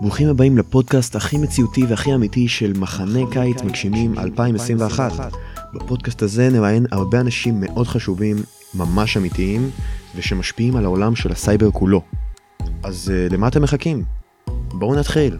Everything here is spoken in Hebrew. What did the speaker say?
ברוכים הבאים לפודקאסט הכי מציאותי והכי אמיתי של מחנה קיץ מגשימים 2021. בפודקאסט הזה נראיין הרבה אנשים מאוד חשובים, ממש אמיתיים, ושמשפיעים על העולם של הסייבר כולו. אז uh, למה אתם מחכים? בואו נתחיל.